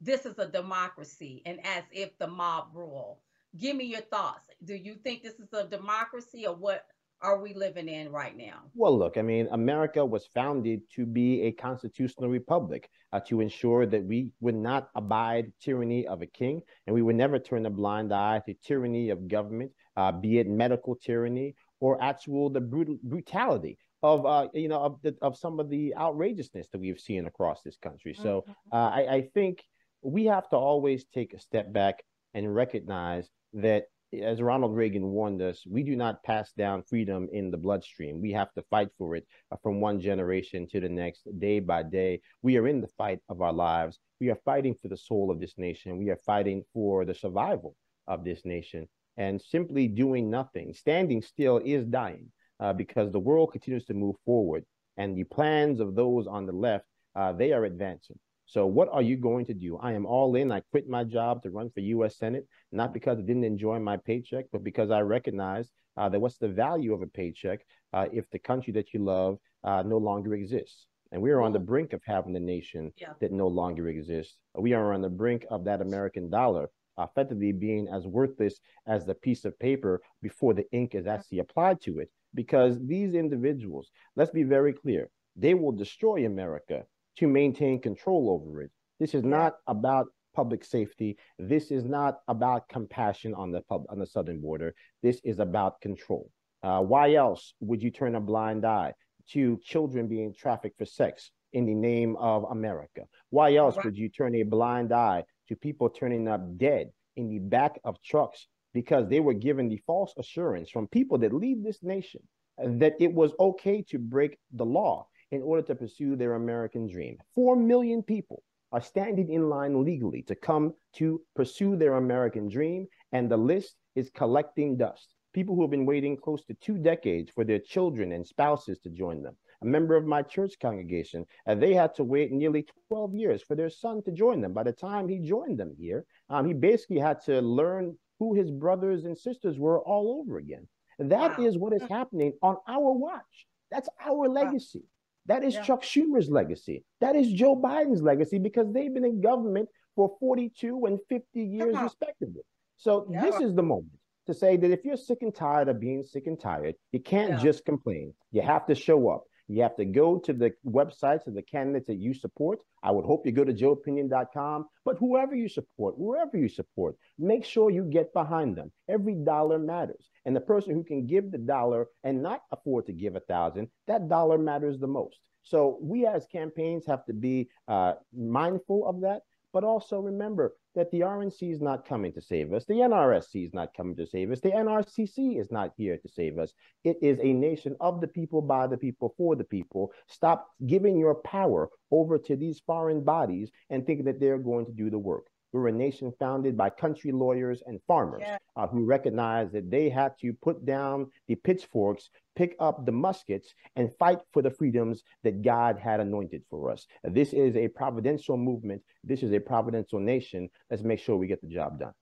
this is a democracy and as if the mob rule. Give me your thoughts. Do you think this is a democracy or what are we living in right now? Well, look, I mean, America was founded to be a constitutional republic uh, to ensure that we would not abide tyranny of a king and we would never turn a blind eye to tyranny of government, uh, be it medical tyranny or actual the brutal brutality of uh, you know of the, of some of the outrageousness that we've seen across this country. So mm-hmm. uh, I, I think we have to always take a step back and recognize that as Ronald Reagan warned us, we do not pass down freedom in the bloodstream. We have to fight for it from one generation to the next, day by day. We are in the fight of our lives. We are fighting for the soul of this nation. We are fighting for the survival of this nation. And simply doing nothing, standing still, is dying uh, because the world continues to move forward. And the plans of those on the left, uh, they are advancing. So, what are you going to do? I am all in. I quit my job to run for U.S. Senate, not because I didn't enjoy my paycheck, but because I recognize uh, that what's the value of a paycheck uh, if the country that you love uh, no longer exists. And we are on the brink of having a nation yeah. that no longer exists. We are on the brink of that American dollar effectively being as worthless as the piece of paper before the ink is actually applied to it. Because these individuals, let's be very clear, they will destroy America to maintain control over it. This is not about public safety. This is not about compassion on the pub, on the southern border. This is about control. Uh, why else would you turn a blind eye to children being trafficked for sex in the name of America? Why else right. would you turn a blind eye to people turning up dead in the back of trucks because they were given the false assurance from people that lead this nation that it was okay to break the law in order to pursue their American dream. Four million people are standing in line legally to come to pursue their American dream, and the list is collecting dust. People who have been waiting close to two decades for their children and spouses to join them. A member of my church congregation, uh, they had to wait nearly 12 years for their son to join them. By the time he joined them here, um, he basically had to learn who his brothers and sisters were all over again. That wow. is what is happening on our watch. That's our legacy. That is yeah. Chuck Schumer's legacy. That is Joe Biden's legacy because they've been in government for 42 and 50 years, respectively. So yeah. this is the moment to say that if you're sick and tired of being sick and tired, you can't yeah. just complain. You have to show up. You have to go to the websites of the candidates that you support. I would hope you go to joepinion.com, but whoever you support, wherever you support, make sure you get behind them. Every dollar matters. And the person who can give the dollar and not afford to give a thousand, that dollar matters the most. So we as campaigns have to be uh, mindful of that, but also remember that the RNC is not coming to save us. The NRSC is not coming to save us. The NRCC is not here to save us. It is a nation of the people, by the people, for the people. Stop giving your power over to these foreign bodies and think that they're going to do the work. We're a nation founded by country lawyers and farmers yeah. uh, who recognize that they had to put down the pitchforks, pick up the muskets, and fight for the freedoms that God had anointed for us. This is a providential movement. This is a providential nation. Let's make sure we get the job done.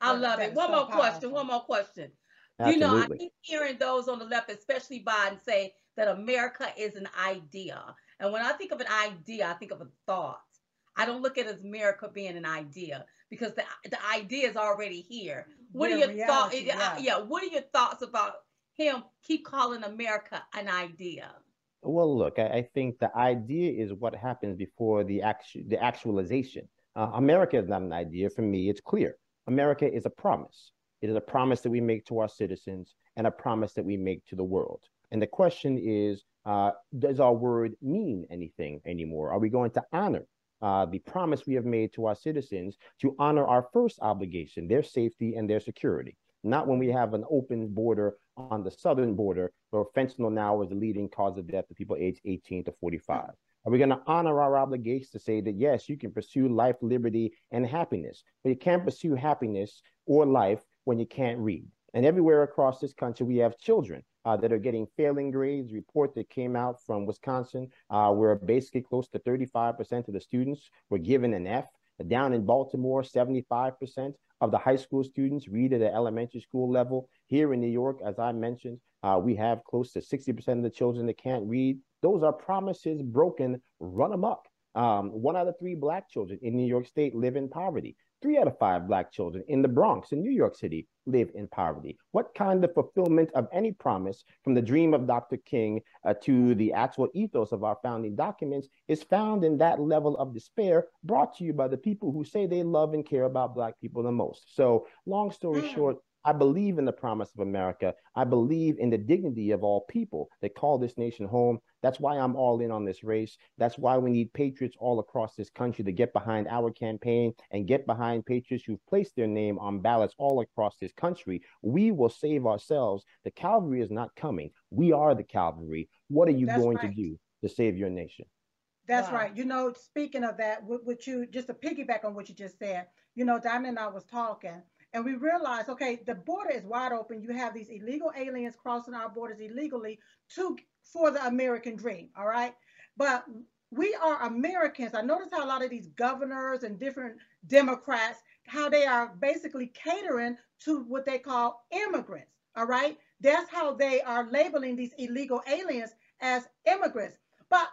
I love it. One so more powerful. question. One more question. Absolutely. You know, I keep hearing those on the left, especially Biden, say that America is an idea. And when I think of an idea, I think of a thought. I don't look at as America being an idea because the the idea is already here. What are your thoughts? Yeah. yeah, what are your thoughts about him keep calling America an idea? Well, look, I, I think the idea is what happens before the actual the actualization. Uh, America is not an idea. For me, it's clear. America is a promise. It is a promise that we make to our citizens and a promise that we make to the world. And the question is, uh, does our word mean anything anymore? Are we going to honor uh, the promise we have made to our citizens to honor our first obligation, their safety and their security. Not when we have an open border on the southern border where fentanyl now is the leading cause of death of people aged 18 to 45. Are we going to honor our obligation to say that yes, you can pursue life, liberty, and happiness, but you can't pursue happiness or life when you can't read? And everywhere across this country, we have children uh, that are getting failing grades. Report that came out from Wisconsin, uh, where basically close to 35% of the students were given an F. Down in Baltimore, 75% of the high school students read at the elementary school level. Here in New York, as I mentioned, uh, we have close to 60% of the children that can't read. Those are promises broken, run amok. Um, one out of three Black children in New York State live in poverty. Three out of five Black children in the Bronx in New York City live in poverty. What kind of fulfillment of any promise from the dream of Dr. King uh, to the actual ethos of our founding documents is found in that level of despair brought to you by the people who say they love and care about Black people the most? So, long story mm. short, I believe in the promise of America. I believe in the dignity of all people that call this nation home. That's why I'm all in on this race. That's why we need patriots all across this country to get behind our campaign and get behind patriots who've placed their name on ballots all across this country. We will save ourselves. The cavalry is not coming. We are the cavalry. What are you That's going right. to do to save your nation? That's wow. right. You know, speaking of that, what you just to piggyback on what you just said, you know, Diamond and I was talking and we realized, okay, the border is wide open. You have these illegal aliens crossing our borders illegally to for the American dream. All right. But we are Americans. I notice how a lot of these governors and different Democrats, how they are basically catering to what they call immigrants. All right. That's how they are labeling these illegal aliens as immigrants. But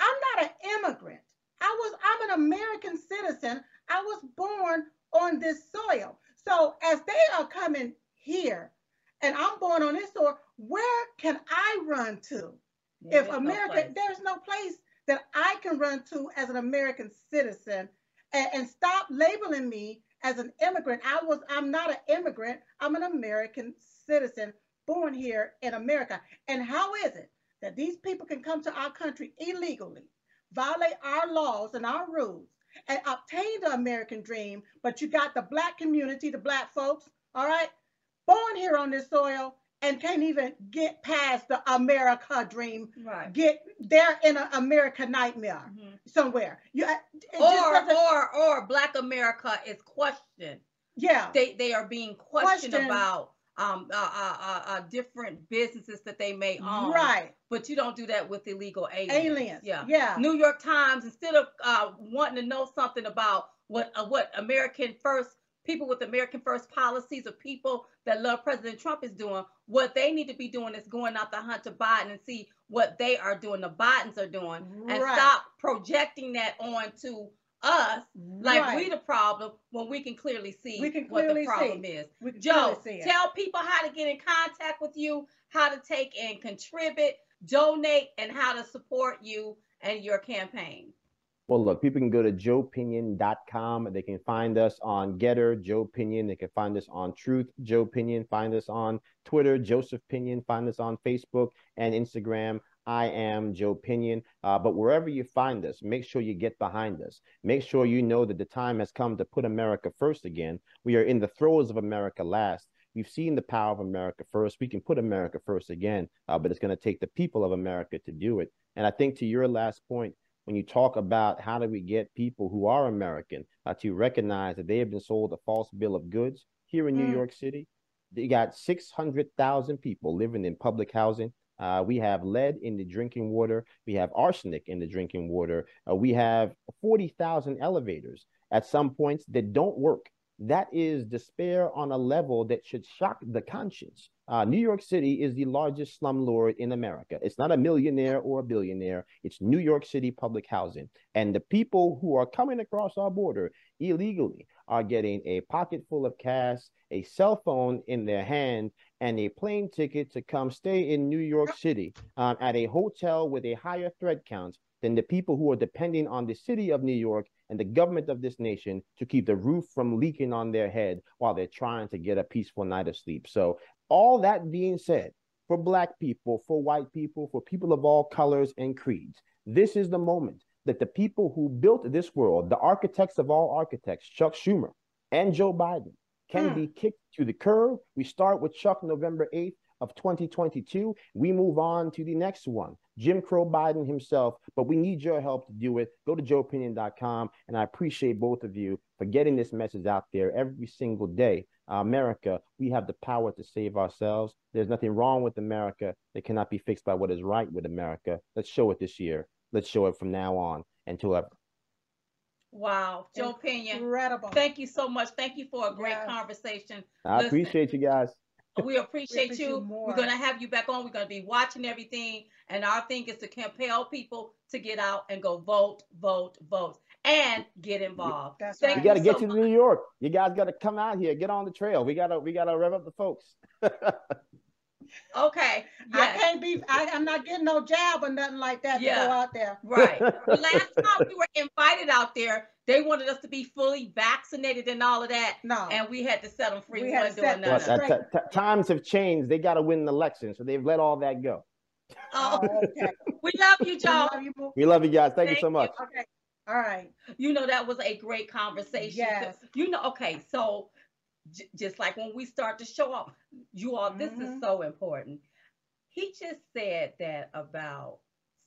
I'm not an immigrant. I was, I'm an American citizen. I was born on this soil. So as they are coming here, and I'm born on this soil, where can I run to? Yeah, if America, no there's no place that I can run to as an American citizen and, and stop labeling me as an immigrant. I was, I'm not an immigrant. I'm an American citizen born here in America. And how is it that these people can come to our country illegally, violate our laws and our rules, and obtain the American dream, but you got the black community, the black folks, all right, born here on this soil and can't even get past the America dream. Right. Get they're in an America nightmare mm-hmm. somewhere. You, or or or Black America is questioned. Yeah. They they are being questioned, questioned. about um, uh, uh, uh, uh, different businesses that they may own. Right. But you don't do that with illegal aliens. Aliens. Yeah. Yeah. New York Times, instead of uh, wanting to know something about what uh, what American First people with American First policies or people that love President Trump is doing, what they need to be doing is going out the hunt to Biden and see what they are doing, the Bidens are doing, and stop projecting that on to us like right. we the problem when we can clearly see can clearly what the problem see. is. Joe, tell people how to get in contact with you, how to take and contribute. donate and how to support you and your campaign. Well, look, people can go to joepinion.com. They can find us on Gettr, Joe Pinion. They can find us on Truth, Joe Pinion. Find us on Twitter, Joseph Pinion. Find us on Facebook and Instagram. I am Joe Pinion. Uh, but wherever you find us, make sure you get behind us. Make sure you know that the time has come to put America first again. We are in the throes of America last. We've seen the power of America first. We can put America first again, uh, but it's going to take the people of America to do it. And I think to your last point, when you talk about how do we get people who are American uh, to recognize that they have been sold a false bill of goods here in mm. New York City, they got 600,000 people living in public housing. Uh, we have lead in the drinking water. We have arsenic in the drinking water. Uh, we have 40,000 elevators at some points that don't work. That is despair on a level that should shock the conscience. Uh, New York City is the largest slumlord in America. It's not a millionaire or a billionaire. It's New York City public housing. And the people who are coming across our border illegally are getting a pocket full of cash, a cell phone in their hand, and a plane ticket to come stay in New York City um, at a hotel with a higher threat count than the people who are depending on the city of New York and the government of this nation to keep the roof from leaking on their head while they're trying to get a peaceful night of sleep. So, all that being said, for Black people, for white people, for people of all colors and creeds, this is the moment that the people who built this world, the architects of all architects, Chuck Schumer and Joe Biden, can hmm. be kicked to the curb. We start with Chuck November 8th of 2022. We move on to the next one, Jim Crow Biden himself. But we need your help to do it. Go to joepinion.com. And I appreciate both of you for getting this message out there every single day. Uh, America, we have the power to save ourselves. There's nothing wrong with America that cannot be fixed by what is right with America. Let's show it this year. Let's show it from now on until ever. Wow, Joe Pinion. Incredible. Thank you so much. Thank you for a great yes. conversation. I Listen, appreciate you guys. We appreciate, we appreciate you. We're going to have you back on. We're going to be watching everything. And our thing is to compel people to get out and go vote, vote, vote, and get involved. That's Thank right. You got to get so to New York. You guys got to come out here. Get on the trail. We got to we got to rev up the folks. Okay. Yes. I can't be, I, am not getting no jab or nothing like that yeah. to go out there. Right. Last time we were invited out there, they wanted us to be fully vaccinated and all of that. No. And we had to set them free. We, we had to set them well, t- t- times have changed. They got to win the election. So they've let all that go. Oh, okay. we love you, Joe. We love you, we love you guys. Thank, Thank you so much. You. Okay. All right. You know, that was a great conversation. Yes. You know, okay. So j- just like when we start to show up, you all, mm-hmm. this is mm-hmm. so important. He just said that about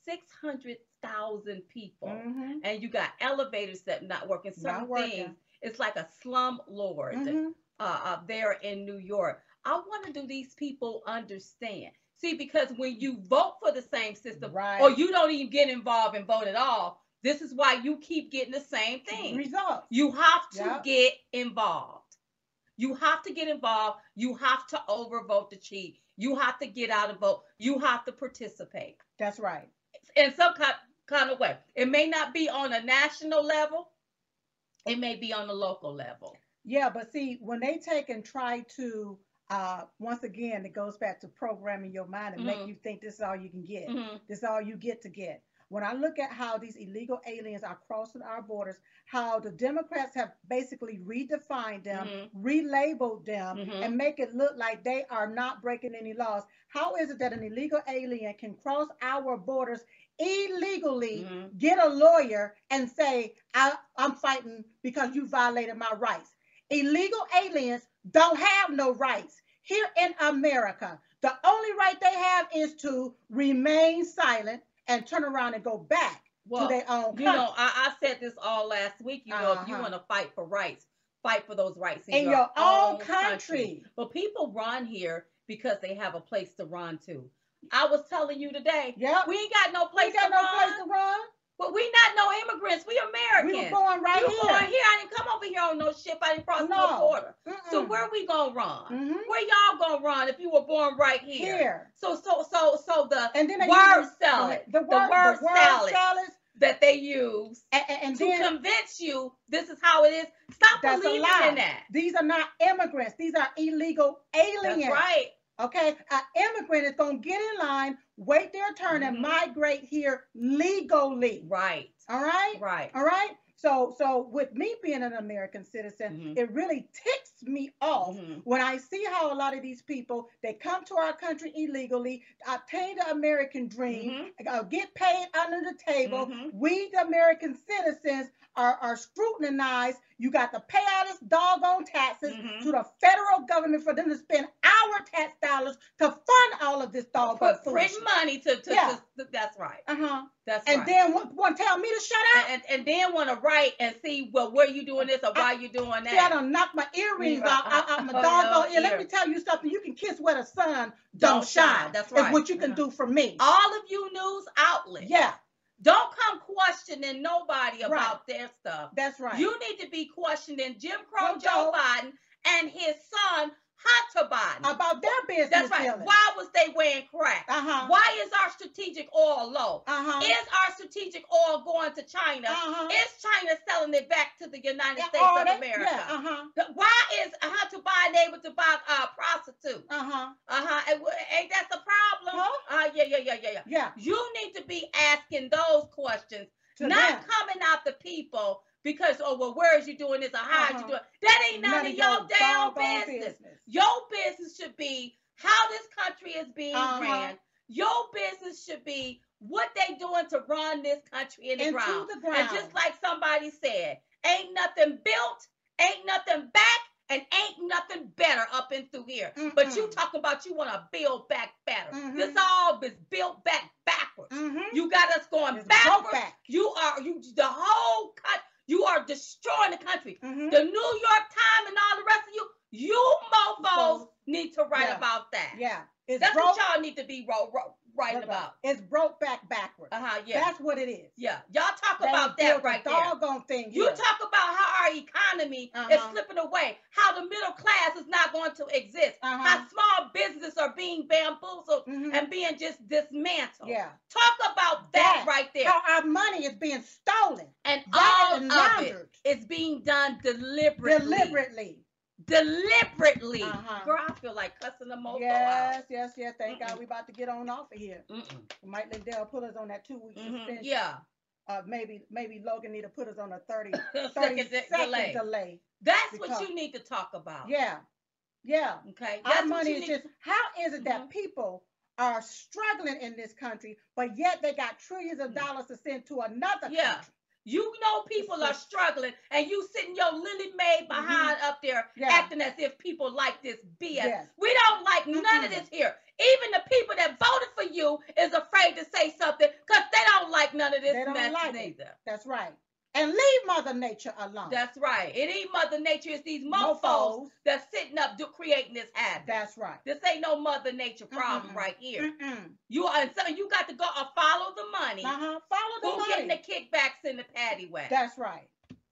600,000 people, mm-hmm. and you got elevators that not working, working. things. It's like a slum lord mm-hmm. uh, uh, there in New York. I want to do these people understand. See, because when you vote for the same system, right. or you don't even get involved and vote at all, this is why you keep getting the same thing. Results. You have to yep. get involved. You have to get involved. You have to overvote the cheat. You have to get out and vote. You have to participate. That's right. In some kind, kind of way. It may not be on a national level. It may be on a local level. Yeah, but see, when they take and try to, uh, once again, it goes back to programming your mind and mm-hmm. make you think this is all you can get. Mm-hmm. This is all you get to get. When I look at how these illegal aliens are crossing our borders, how the Democrats have basically redefined them, mm-hmm. relabeled them, mm-hmm. and make it look like they are not breaking any laws. How is it that an illegal alien can cross our borders illegally, mm-hmm. get a lawyer, and say, I, I'm fighting because you violated my rights? Illegal aliens don't have no rights here in America. The only right they have is to remain silent and turn around and go back well, to their own country. You know, I, I, said this all last week. You know, uh-huh. if you uh-huh. want to fight for rights, fight for those rights in, in your, your, own, own country. country. But people run here because they have a place to run to. I was telling you today, yeah, we ain't got no place, we got to, no run. place to run. But we not no immigrants. We Americans. We were born right we here. born here. I didn't come over here on no ship. I didn't cross no, no border. Mm-mm. So where we gonna run? Mm-hmm. Where y'all gonna run if you were born right here? Here. So so so so the and then word salad, the word, the word, the word salad, salads that they use and, and to then, convince you this is how it is. Stop believing in that. These are not immigrants. These are illegal aliens. That's right. Okay, an immigrant is gonna get in line, wait their turn, and Mhm. migrate here legally. Right. All right, Right. all right. So, so with me being an American citizen, Mhm. it really ticks me off Mhm. when I see how a lot of these people they come to our country illegally, obtain the American dream, uh, get paid under the table. Mhm. We, the American citizens, are, are scrutinized. You got to pay all this doggone taxes Mhm. to the federal government for them to spend our tax dollars to fund all of this doggone Put print money to, to, Yeah. to- that's right. Uh huh. That's right. And right. then want, want to tell me to shut up? and, and, and then want to write and see well where you doing this or why you doing that. See, I done knocked my earrings Right. out, out, out my doggone no, ear. Let me tell you something. You can kiss where the sun Don't don't, shine. shine. That's Is what you can do for me. All of you news outlets, Yeah, don't come questioning nobody Right. about their stuff. that's right. You need to be questioning Jim Crow Joe- Biden and his son Biden. about their business. That's right. Why was they wearing crack? Uh huh. Why is our strategic oil low? Uh huh. Is our strategic oil going to China? Uh-huh. Is China selling it back to the United Yeah, States of that- America? Yeah. Uh huh. Th- Why is Biden able to buy uh, prostitute? Uh huh. Uh huh. Ain't that the problem? Huh? Uh, yeah, yeah, yeah, yeah, yeah. Yeah. You need to be asking those questions, not them. coming out the people because oh well, where is you doing this or how is you Uh-huh. doing? That ain't none, of your damn doggone business. Your business should be how this country is being Uh-huh. ran. Your business should be what they doing to run this country in the ground. the And ground. just like somebody said, ain't nothing built, ain't nothing back, and ain't nothing better up and through here. But you Mm-mm. talk about you want to build back better. Mhm. This all is built back backwards. Mm-hmm. You got us going It's backwards. back. You are you the whole cut. You are destroying the country. Mm-hmm. The New York Times and all the rest of you, you mofos need to write Yeah. about that. Yeah. It's That's broke. what y'all need to be ro- ro- writing about. It's broke back backwards. Uh huh. Yeah. That's what it is. yeah. Y'all talk They about that right a there. doggone thing. You here. talk about how our economy is Uh-huh. slipping away, how the middle class is not going to exist, Uh-huh. how small businesses are being bamboozled Mhm. and being just dismantled. Yeah. Talk about that, That. right there. How our money is being stolen. and That all of it is being done deliberately. deliberately. Deliberately. Uh-huh. Girl, I feel like cussing the mofo Yes, out. yes, yes. Thank Mm-mm. God we about to get on off of here. Mm-mm. Mike Lindell put us on that two week Mhm. suspension. Yeah. Uh, maybe maybe Logan need to put us on a 30, 30 Second second delay. delay. That's because- what you need to talk about. Yeah. Yeah. Okay. Our That's what money is just how is it that Mhm. people are struggling in this country, but yet they got trillions of dollars to send to another. Yeah. country? You know people are struggling, and you sitting your lily maid behind up there Mm-hmm. Yeah. acting as if people like this BS. Yes. We don't like none of this here. Even the people that voted for you is afraid to say something because they don't like none of this mess like it. That's right. And leave Mother Nature alone. That's right. It ain't Mother Nature. It's these mofos Mofos. that's sitting up do, creating this habit. That's right. this ain't no Mother Nature problem Mm-mm. right here. Mm-mm. You are, so you got to go uh, follow the money. Uh-huh. Follow the Who getting the kickbacks in the paddy wagon? That's right.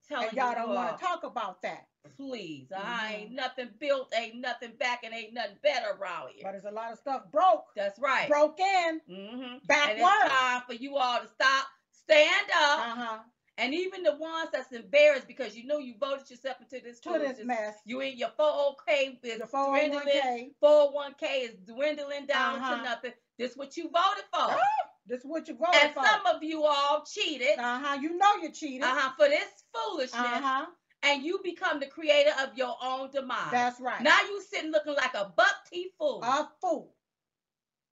Telling And y'all you don't want to talk about that. Please, I Mhm. ain't nothing built, ain't nothing back, and ain't nothing better around here. But there's a lot of stuff broke. That's right. Broke in. Mm-hmm. And it's time for you all to stop, stand up, Uh-huh. And even the ones that's embarrassed because you know you voted yourself into this To this mess. You in your 401k is The dwindling. 401k. 401k is dwindling down Uh-huh. to nothing. This is what you voted for. Ah, This is what you voted and for. And some of you all cheated Uh-huh. You know you cheated. uh-huh, for this foolishness, Uh-huh. and you become the creator of your own demise. That's right. Now you sitting looking like a buck teeth fool. a fool.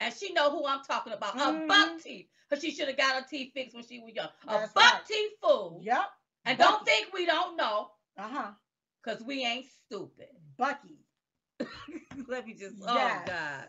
and she know who I'm talking about. A Mhm. buck teeth. Because she should have got her teeth fixed when she was young. A That's buck right. teeth fool. Yep. And Bucky. don't think we don't know. Uh-huh. Because we ain't stupid. Bucky. Let me just, Yes. oh God.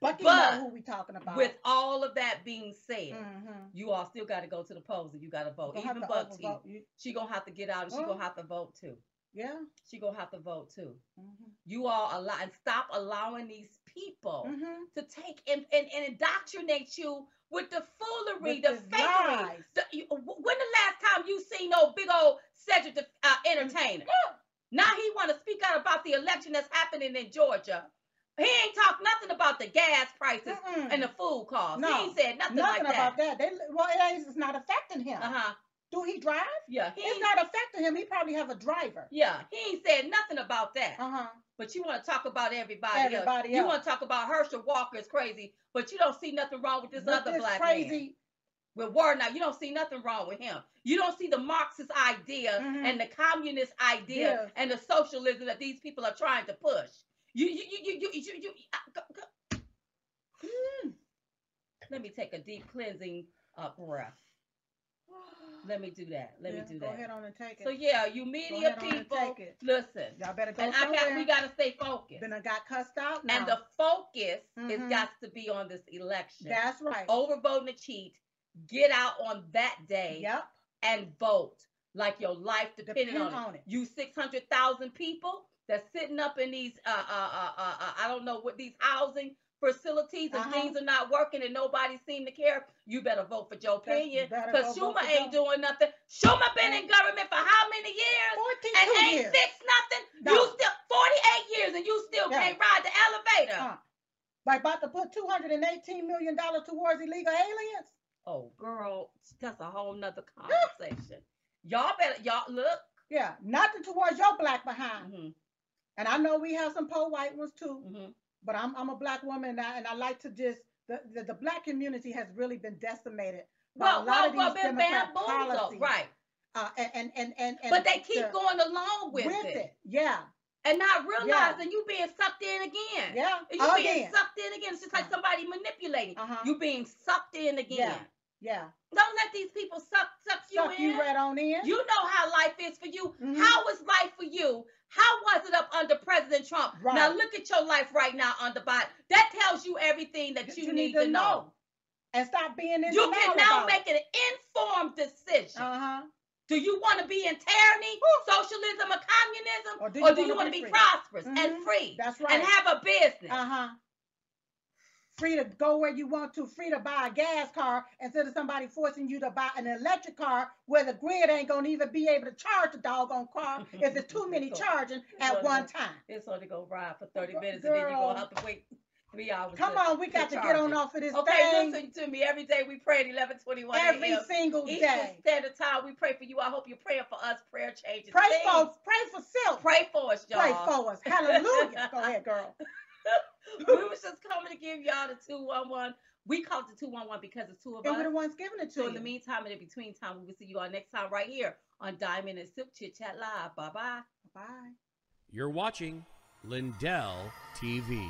Bucky But know who we talking about. With all of that being said, Mhm. you all still got to go to the polls and you got to vote. Even Bucky, overvote. She going to have to get out and she to have to vote too. Yeah. She going to have to vote too. Mhm. You all allow and stop allowing these people Mhm. to take and, and, and indoctrinate you with the foolery, With the fakery. The, you, when the last time you seen no big old Cedric the uh, entertainer? Now he want to speak out about the election that's happening in Georgia. He ain't talk nothing about the gas prices Mm-mm. and the food costs. No, he ain't said nothing, Nothing like about that. that. They well, it it's not affecting him. Uh huh. Do he drive? Yeah, he It's not affecting him. He probably have a driver. yeah, he ain't said nothing about that. Uh huh. But you want to talk about everybody, Everybody else. You want to talk about Herschel Walker is crazy, but you don't see nothing wrong with this With other this black man. crazy. With Word now, you don't see nothing wrong with him. You don't see the Marxist idea Mhm. and the communist idea Yeah. and the socialism that these people are trying to push. You, you, you, you, you, you, you uh, go- go- Mm. Let me take a deep cleansing uh, breath. Let me do that. Let Yeah, me do go that. ahead on and take it. So yeah, you media ahead on and people, listen. Y'all better go And I got, we got to stay focused. Then I got cussed out now. And the focus has Mhm. got to be on this election. That's right. Overvoting the cheat. Get out on that day Yep. and vote like your life depended Depend on, on it. it. You 600,000 people that's sitting up in these, uh, uh, uh, uh, uh, I don't know what these housing facilities and Uh-huh. things are not working and nobody seem to care. You better vote for Joe Pena because Schumer ain't doing nothing. Schumer been in government for how many years? 42 and ain't years. fixed nothing. No. You still 48 years and you still can't ride the elevator. Uh, by about to put $218 million towards illegal aliens? Oh, girl, that's a whole nother conversation. y'all better, y'all look. Yeah. Nothing towards your black behind. hmm And I know we have some poor white ones too, hmm but I'm, I'm a black woman and I, and I like to just, the, the, the black community has really been decimated by Well, a lot well, of well, these been bamboozled, policies. right? Uh, and, and, and, and, and But they keep the- going along with, with it. it. Yeah. and not realizing you being sucked in again. Yeah. You being Again. sucked in again. It's just like Uh. somebody manipulating. Uh-huh. You being sucked in again. Yeah. Yeah. Don't let these people suck suck you Suck in. you right on in. You know how life is for you. Mhm. How was life for you? How was it up under President Trump? Right. Now look at your life right now under Biden. That tells you everything that That you, need, to know. And stop being in You can now make an informed decision. Uh-huh. Do you want to be in tyranny, socialism, or communism, Or do or you do you want to be be prosperous and Mhm. free That's right. and have a business? Uh-huh. Free to go where you want to, free to buy a gas car instead of somebody forcing you to buy an electric car where the grid ain't gonna even be able to charge the doggone car if there's too many charging at one time. It's only gonna ride for 30 Girl- minutes and then you're gonna have to wait three hours. Come to- on, we got to get on off of this Okay, thing listen to me. Every day we pray at 11:21 every single Eastern day. Standard Time. We pray for you. I hope you're praying for us. Prayer changes. Pray things. for pray for self. Pray for us, y'all. Pray for us. Hallelujah. Go ahead, girl. we was just coming to give y'all the 211. We called it 211 because it's two of And we're the ones giving it to So you. in the meantime and in between time, we will see you all next time right here on Diamond and Silk Chit Chat Live. Bye bye. Bye. You're watching Lindell TV.